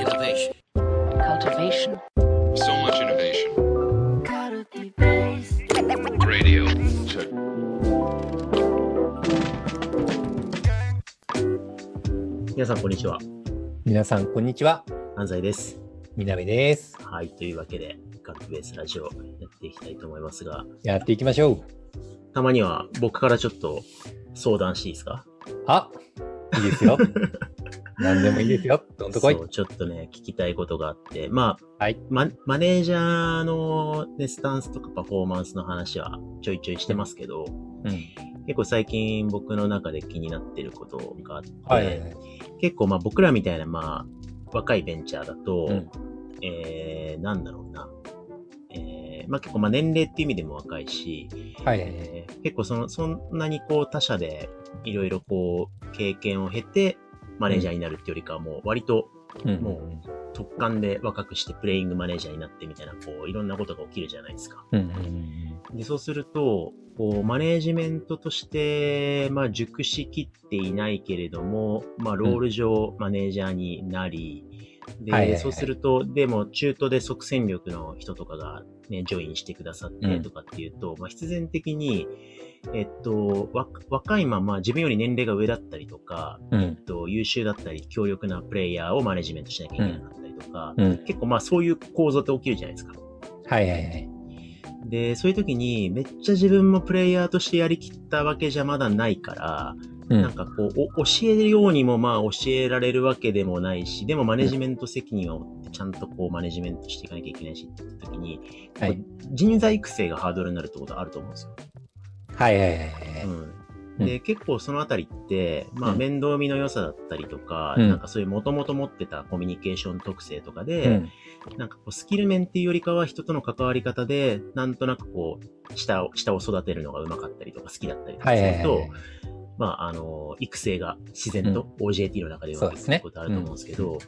Innovation. cultivation, So much innovation. Radio. Check. 皆さん、こんにちは。皆さん、こんにちは。安西です。みなべです。はい。というわけで、ガックベースラジオやっていきたいと思いますが、やっていきましょう。たまには僕からちょっと相談していいですか？あ、いいですよ。何でもいいですよ。どんとこいそ。う、ちょっとね、聞きたいことがあって、まあ、はい。ママネージャーの、ね、スタンスとかパフォーマンスの話はちょいちょいしてますけど、うん。結構最近僕の中で気になってることがあって、はいはいはい。結構まあ僕らみたいなまあ若いベンチャーだと、うんえー、なんだろうな。えー、まあ結構まあ年齢っていう意味でも若いし、はい。えー結構その、そんなにこう他社でいろいろこう経験を経てマネージャーになるってよりかはもう割とうんも突貫で若くしてプレイングマネージャーになってみたいなこういろんなことが起きるじゃないですか。で、そうすると、こう、マネージメントとして、まあ、熟しきっていないけれども、まあ、ロール上、マネージャーになり、で、はいはいはいそうすると、でも、中途で即戦力の人とかがね、ジョインしてくださってうんとかっていうと、まあ、必然的に、えっと、わ若いまま自分より年齢が上だったりとか、うん。えっと、優秀だったり、強力なプレイヤーをマネジメントしなきゃいけなかったりとか、うん。結構まあ、そういう構造って起きるじゃないですか。はいはいはい。で、そういう時に、めっちゃ自分もプレイヤーとしてやりきったわけじゃまだないから、うん。なんかこう、お教えるようにもまあ教えられるわけでもないし、でもマネジメント責任を負ってちゃんとこうマネジメントしていかなきゃいけないしって時に、はい人材育成がハードルになるってことあると思うんですよ。はいはいはいはい。うん。うんで、結構そのあたりって、まあうん面倒見の良さだったりとか、うんなんかそういう元々持ってたコミュニケーション特性とかで、うん。なんかこうスキル面っていうよりかは人との関わり方で、なんとなくこう、下を、下を育てるのが上手かったりとか好きだったりとかすると、まあ、あの、育成が自然と OJT の中ではそうですねることあると思うんですけど、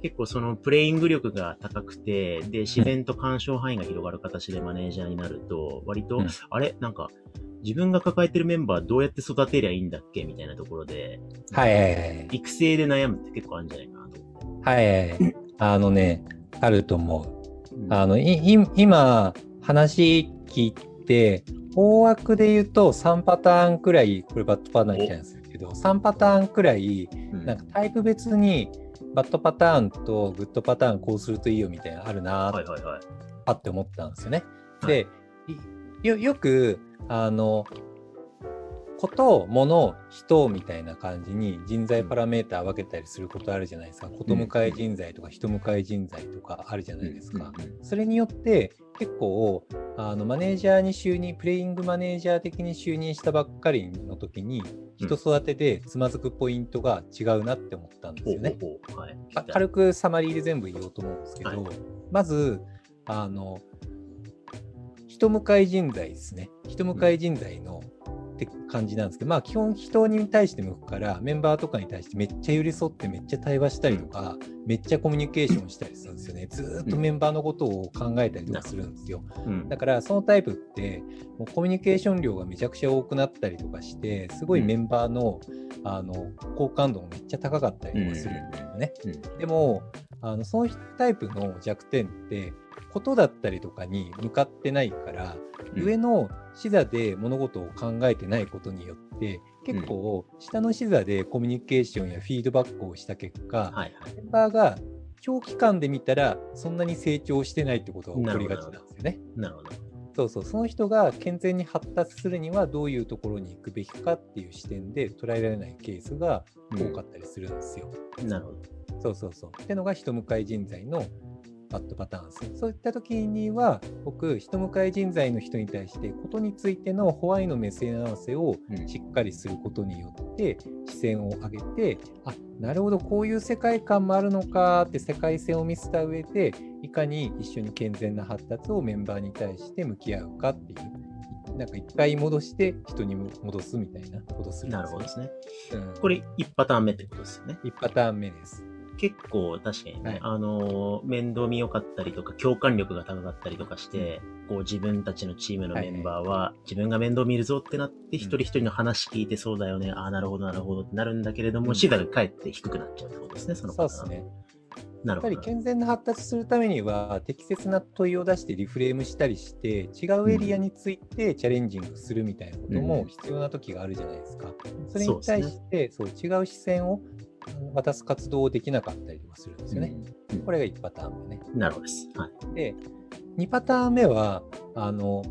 結構そのプレイング力が高くて、で、自然と干渉範囲が広がる形でマネージャーになると、割と、うんあれ？なんか、自分が抱えてるメンバーどうやって育てりゃいいんだっけ？みたいなところで、はいはいはい。育成で悩むって結構あるんじゃないかなと思って。はいはいはい。あのね、あると思う。うんあの、い、い今、話聞いて、大枠で言うと3パターンくらい、これバッドパターンみたいなんですけど、3パターンくらい、うんなんかタイプ別にバッドパターンとグッドパターンこうするといいよみたいなのあるなーはいはいはい。パって思ったんですよね。はいで、よく、あの、こと、もの、人みたいな感じに人材パラメーター分けたりすることあるじゃないですか。こと向かい人材とか人向かい人材とかあるじゃないですか。それによって結構あのマネージャーに就任プレイングマネージャー的に就任したばっかりの時に人育てでつまずくポイントが違うなって思ったんですよね。はい。か軽くサマリーで全部言おうと思うんですけど、はいまずあの人向かい人材ですね人向かい人材の、って感じなんですけどまあ基本人に対して向くからメンバーとかに対してめっちゃ寄り添ってめっちゃ対話したりとか、めっちゃコミュニケーションしたりするんですよね。ずーっとメンバーのことを考えたりとかするんですよ。うん。だからそのタイプってもうコミュニケーション量がめちゃくちゃ多くなったりとかしてすごいメンバーの,、あの好感度もめっちゃ高かったりとかするんですよね。うん。でもあのそのタイプの弱点ってことだったりとかに向かってないから、うん上の視座で物事を考えてないことによって結構下の視座でコミュニケーションやフィードバックをした結果。メンバーが長期間で見たらそんなに成長してないってことが起こりがちなんですよね。なるほど。そうそう、その人が健全に発達するにはどういうところに行くべきかっていう視点で捉えられないケースが多かったりするんですよ。なるほど。そうそうそう。ってのが人向かい人材のバッドパターンですね。そういった時には、僕、人向かい人材の人に対して、ことについてのホワイの目線合わせをうんしっかりすることによって、視線を上げて、あなるほど、こういう世界観もあるのかって世界線を見せた上で、いかに一緒に健全な発達をメンバーに対して向き合うかっていう、なんか一回戻して人に戻すみたいなことするんですよなるほどですね。うんこれ1パターン目ってことですよね。一パターン目です。結構確かにね、はい。あのー、面倒見良かったりとか、共感力が高かったりとかして、こう自分たちのチームのメンバーは、自分が面倒見るぞってなって、一人一人の話聞いてそうだよね、ああ、なるほど、なるほどってなるんだけれども、うん。シダがかえって低くなっちゃうってことですね、そのそうですね。やっぱり健全な発達するためには、適切な問いを出してリフレームしたりして、違うエリアについてチャレンジングするみたいなことも必要な時があるじゃないですか。それに対して、そう、ね、違う視線を渡す活動をできなかったりとかするんですよね。うん、これが1パターン目ね。なるほどです。はい、で、2パターン目は、あの、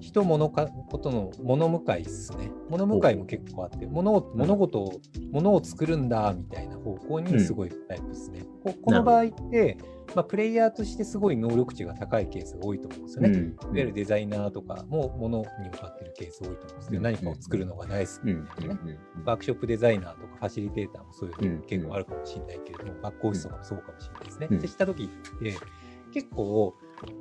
人物かことの物向かいですね。物向かいも結構あって、物を物事を、物を作るんだみたいな方向にすごいタイプですね。うん、ここの場合って、まあ、プレイヤーとしてすごい能力値が高いケースが多いと思うんですよね。うん、いわゆるデザイナーとかも物に向かってるケース多いと思うんですけど、何かを作るのが大好きなね。ワークショップデザイナーとかファシリテーターもそういうの結構あるかもしれないけれども、バックオフィスとかもそうかもしれないですね。ってした時って結構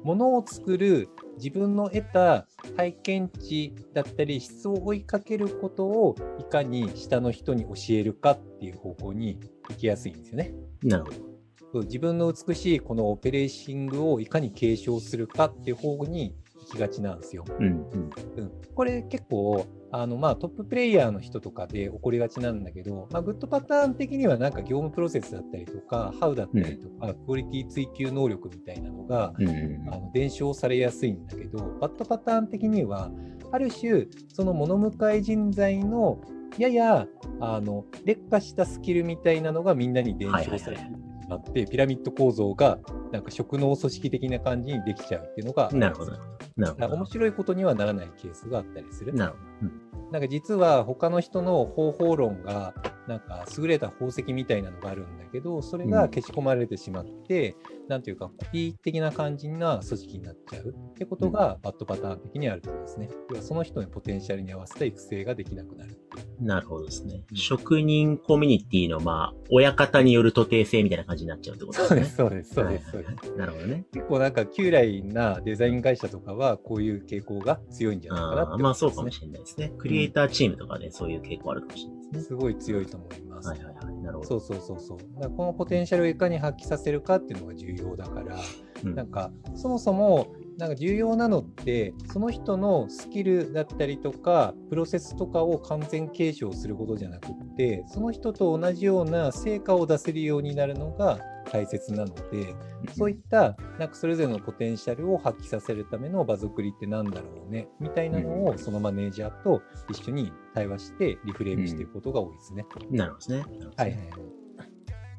ものを作る自分の得た体験値だったり質を追いかけることをいかに下の人に教えるかっていう方向に行きやすいんですよね。なるほど。自分の美しいこのオペレーシングをいかに継承するかっていう方に行きがちなんですよ。うん、うん。うん、これ結構あのまあトッププレイヤーの人とかで起こりがちなんだけど、まあ、グッドパターン的にはなんか業務プロセスだったりとか、ハウだったりとか、クオリティ追求能力みたいなのが、うん、あの伝承されやすいんだけど、バッドパターン的には、ある種、その物向い人材のややあの劣化したスキルみたいなのがみんなに伝承されてしまって、ピラミッド構造がなんか職能組織的な感じにできちゃうっていうのが、なるほど。なるほど面白いことにはならないケースがあったりする。なるほど。うんなんか実は他の人の方法論がなんか優れた宝石みたいなのがあるんだけどそれが消し込まれてしまって、うん、なんていうかコピー的な感じな組織になっちゃうってことがバッドパターン的にあるとですね。要はその人のポテンシャルに合わせた育成ができなくなるなるほどですね。うん、職人コミュニティのまあ親方による徒弟性みたいな感じになっちゃうってことですね。そうです、そうです、そうです。なるほどね。結構なんか旧来なデザイン会社とかはこういう傾向が強いんじゃないかなって、ね、まあそうかもしれないですね。クリエイターチームとかでそういう傾向あるかもしれないですね。すごい強いと思います。はいはいはい。なるほど。そうそうそうそう。だこのポテンシャルをいかに発揮させるかっていうのが重要だから、うん、なんかそもそもなんか重要なのってその人のスキルだったりとかプロセスとかを完全継承することじゃなくってその人と同じような成果を出せるようになるのが大切なので、そういったなんかそれぞれのポテンシャルを発揮させるための場作りって何だろうねみたいなのをそのマネージャーと一緒に対話してリフレームしていくことが多いですね。うん、なるほどですね。はい、はい、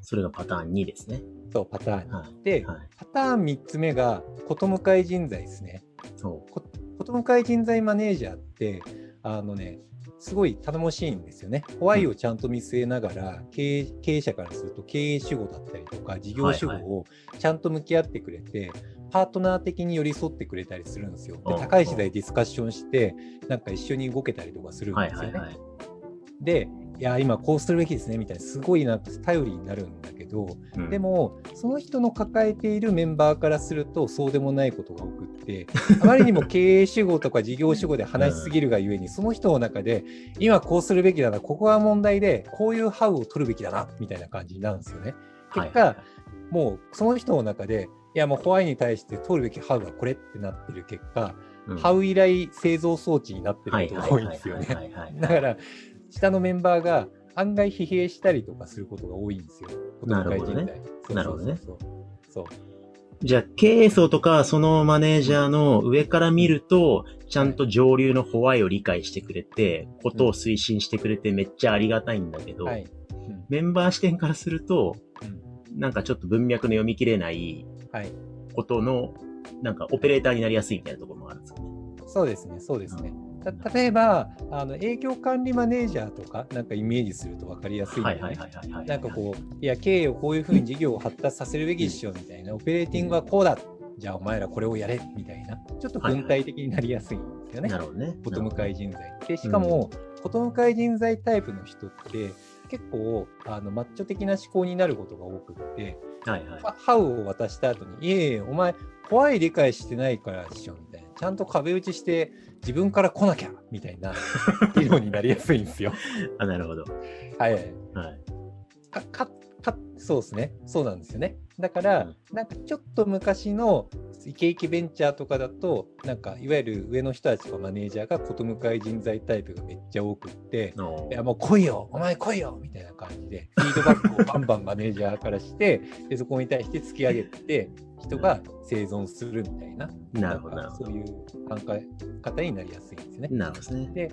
それがパターン2ですね。そう、パターン2。で、はい、パターン3つ目が、こと向かい人材ですね。そうこと向かい人材マネージャーって、あのね、すごい頼もしいんですよね。ホワイをちゃんと見据えながら、経営経営者からすると経営手法だったりとか、事業手法をちゃんと向き合ってくれて、パートナー的に寄り添ってくれたりするんですよ。で高い時代ディスカッションして、なんか一緒に動けたりとかするんですよね。で、いや、今こうするべきですねみたいな、すごいな頼りになるんだけど、うん、でも、その人の抱えているメンバーからすると、そうでもないことが多くって、あまりにも経営主語とか事業主語で話しすぎるがゆえに、その人の中で、今こうするべきだな、ここは問題で、こういうハウを取るべきだな、みたいな感じになるんですよね。結果、はい、もうその人の中で、いや、もうホワイに対して取るべきハウはこれってなってる結果、うん、ハウ依頼製造装置になってることが多いんですよね。だから、下のメンバーが案外疲弊したりとかすることが多いんですよ。なるほどね。なるほどね。そう。じゃあ、経営層とか、そのマネージャーの上から見ると、ちゃんと上流のホワイを理解してくれて、ことを推進してくれてめっちゃありがたいんだけど、はいうん、メンバー視点からすると、うん、なんかちょっと文脈の読み切れないことの、なんかオペレーターになりやすいみたいなところもあるんですかね。そうですね、そうですね。例えばあの営業管理マネージャーとかなんかイメージすると分かりやすいんで、ね、なんかこういや経営をこういうふうに事業を発達させるべきっしょみたいな、オペレーティングはこうだ。じゃあお前らこれをやれみたいなちょっと軍隊的になりやすいんですよね。なるほどね。こと向かい人材。でしかも、こと向かい人材タイプの人って結構あのマッチョ的な思考になることが多くって、はいはい、ハウを渡した後に、いえいえ、お前、怖い理解してないからでしょみたいな、ちゃんと壁打ちして自分から来なきゃみたいな 議論になりやすいんですよ。あなるほど。はい。はい、かかかそうですね。そうなんですよね。だから、うんなんかちょっと昔のイケイケベンチャーとかだと、なんかいわゆる上の人たちとかマネージャーがこと向かい人材タイプがめっちゃ多くって、のいやもう来いよ、お前来いよみたいな感じで、フィードバックを バンバンマネージャーからして、でそこに対して突き上げて、人が生存するみたいな、なそういう考え方になりやすいんですよねど。。なるほどね。で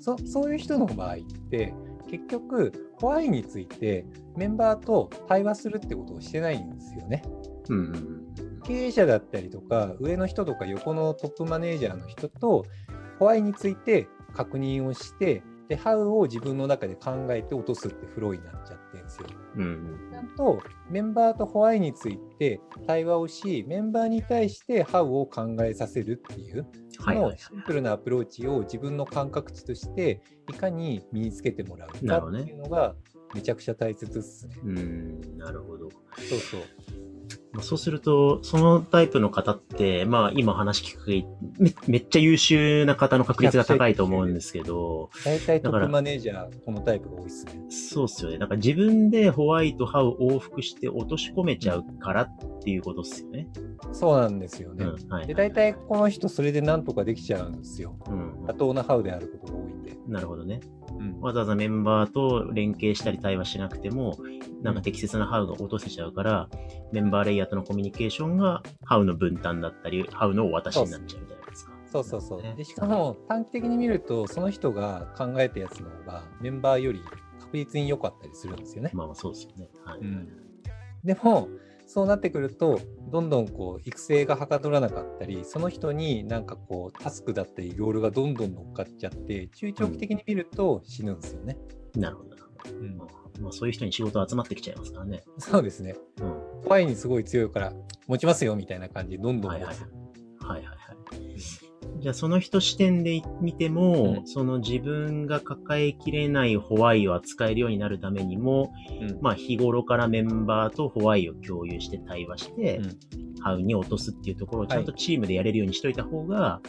そそういう人の場合って結局ホワイについてメンバーと対話するってことをしてないんですよね。うんうんうん。経営者だったりとか上の人とか横のトップマネージャーの人とホワイについて確認をしてでハウを自分の中で考えて落とすってフローになっちゃってるんですよ。うんちゃんとメンバーとホワイについて対話をしメンバーに対してハウを考えさせるっていうそのシンプルなアプローチを自分の感覚値としていかに身につけてもらうかっていうのがめちゃくちゃ大切ですね。うん、なるほど。そうそう。まあそうすると、そのタイプの方って、まあ今話聞くめめっちゃ優秀な方の確率が高いと思うんですけど、大体トップマネージャー、このタイプが多いですね。そうっすよね。なんか自分でホワイト、ハウ往復して落とし込めちゃうからっていうことっすよね。そうなんですよね。うん、はい。で、大体この人それでなんとかできちゃうんですよ。うん、妥当なハウであることが多いんで。なるほどね。うん、わざわざメンバーと連携したり対話しなくても、なんか適切なハウが落とせちゃうから、メンバーレイヤーとのコミュニケーションがハウの分担だったり、ハウのお渡しになっちゃうみたいなですか。そうそうそう。ねでしかも短期的に見ると、その人が考えたやつの方がメンバーより確実に良かったりするんですよね。まあまあそうですよね。はい。うんでも、そうなってくると、どんどんこう育成がはかどらなかったり、その人になんかこうタスクだったり、ロールがどんどん乗っかっちゃって、中長期的に見ると死ぬんですよね。なるほど、なるほど。うんまあまあそういう人に仕事集まってきちゃいますからね。そうですね。うん。怖いにすごい強いから、持ちますよみたいな感じで、どんどんはいはいはいはい。じゃあその人視点で見ても、うんその自分が抱えきれないホワイを扱えるようになるためにも、うんまあ日頃からメンバーとホワイを共有して対話して、うんハウに落とすっていうところをちゃんとはチームでやれるようにしといた方が、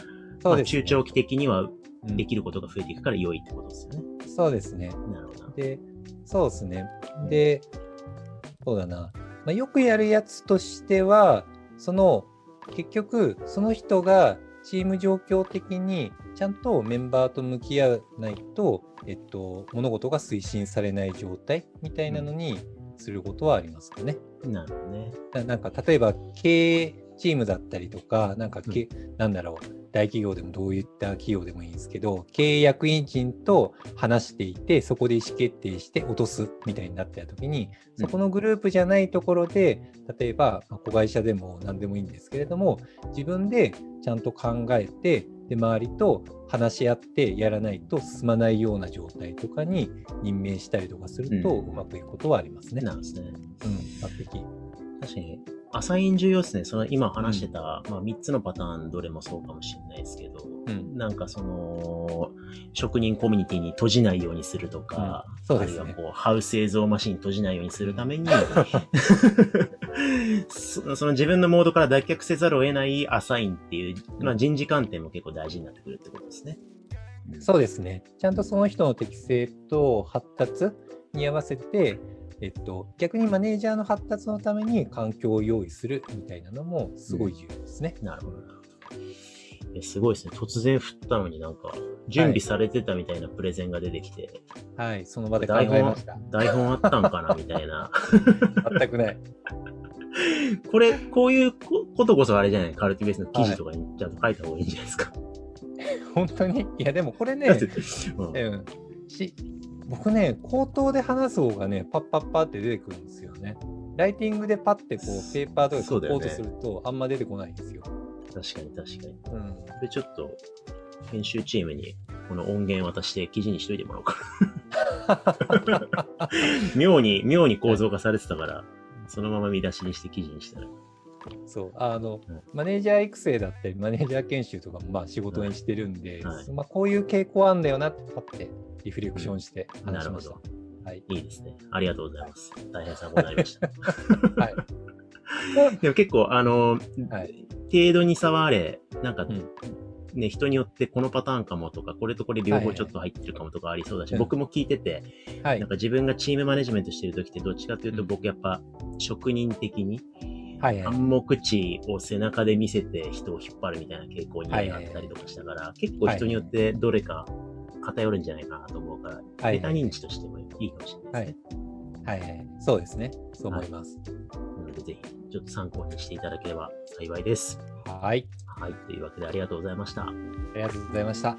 そうです、まあ中長期的にはうんできることが増えていくから良いってことですよね。そうですね。なるほど。で、そうですね。で、そうだな。まあ、よくやるやつとしては、その、結局、その人がチーム状況的にちゃんとメンバーと向き合わないと、えっと、物事が推進されない状態みたいなのにすることはありますかね。なるほどね。ななんか、例えば、経営チームだったりとか、なんかけ、なんだろう、大企業でもどういった企業でもいいんですけど、経営役員陣と話していて、そこで意思決定して落とすみたいになった時に、そこのグループじゃないところで、例えば、まあ子会社でも何でもいいんですけれども、自分でちゃんと考えて、で、周りと話し合ってやらないと進まないような状態とかに任命したりとかすると、ううんまくいくことはありますね。なんですね。うん。確かに、アサイン重要ですね。その今話してた、まあ3つのパターンどれもそうかもしれないですけど、うんなんかその、職人コミュニティに閉じないようにするとか、うんねあるいはこう、ハウス映像マシンに閉じないようにするために、そその自分のモードから脱却せざるを得ないアサインっていう、まあ人事観点も結構大事になってくるってことですね。そうですね。ちゃんとその人の適性と発達に合わせて、えっと、逆にマネージャーの発達のために環境を用意するみたいなのもすごい重要ですね。なるほど、なるほど。えすごいですね。突然振ったのになんか、準備されてたみたいなプレゼンが出てきて、はい、その場で考台本えました。台本あったんかなみたいな。全くない。これ、こういうこことこそあれじゃない？カルティベースの記事とかにちゃんと書いた方がいいんじゃないですか？本当に？いや、でもこれねうんうん、し僕ね、口頭で話す方がね、パッパッパって出てくるんですよね。ライティングでパッてこう、ペーパーとか書こうとすると、あんま出てこないんですよ。確かに確かに。うん。これちょっと、編集チームにこの音源渡して記事にしといてもらおうかな。妙に、妙に構造化されてたから、そのまま見出しにして記事にしたら。そう、あの、うんマネージャー育成だったり、マネージャー研修とかもまあ仕事にしてるんで、はいまあこういう傾向あんだよなってパッてリフレクションして話しました。なはい。いいですね。ありがとうございます。大変参考になりました。はい。でも結構、あの、はい。程度に差はあれ、なんか、うんね、人によってこのパターンかもとか、これとこれ両方ちょっと入ってるかもとかありそうだし、はい僕も聞いてて、はいなん。か自分がチームマネジメントしてる時ってどっちかというとうん僕やっぱ職人的にはいはい。暗黙知を背中で見せて人を引っ張るみたいな傾向にあったりとかしたから、結構人によってどれか偏るんじゃないかなと思うから、はいメタ認知としてもいいかもしれないですね。はいはい。そうですね。そう思います。なのでぜひちょっと参考にしていただければ幸いです。はい。はい。というわけでありがとうございました。ありがとうございました。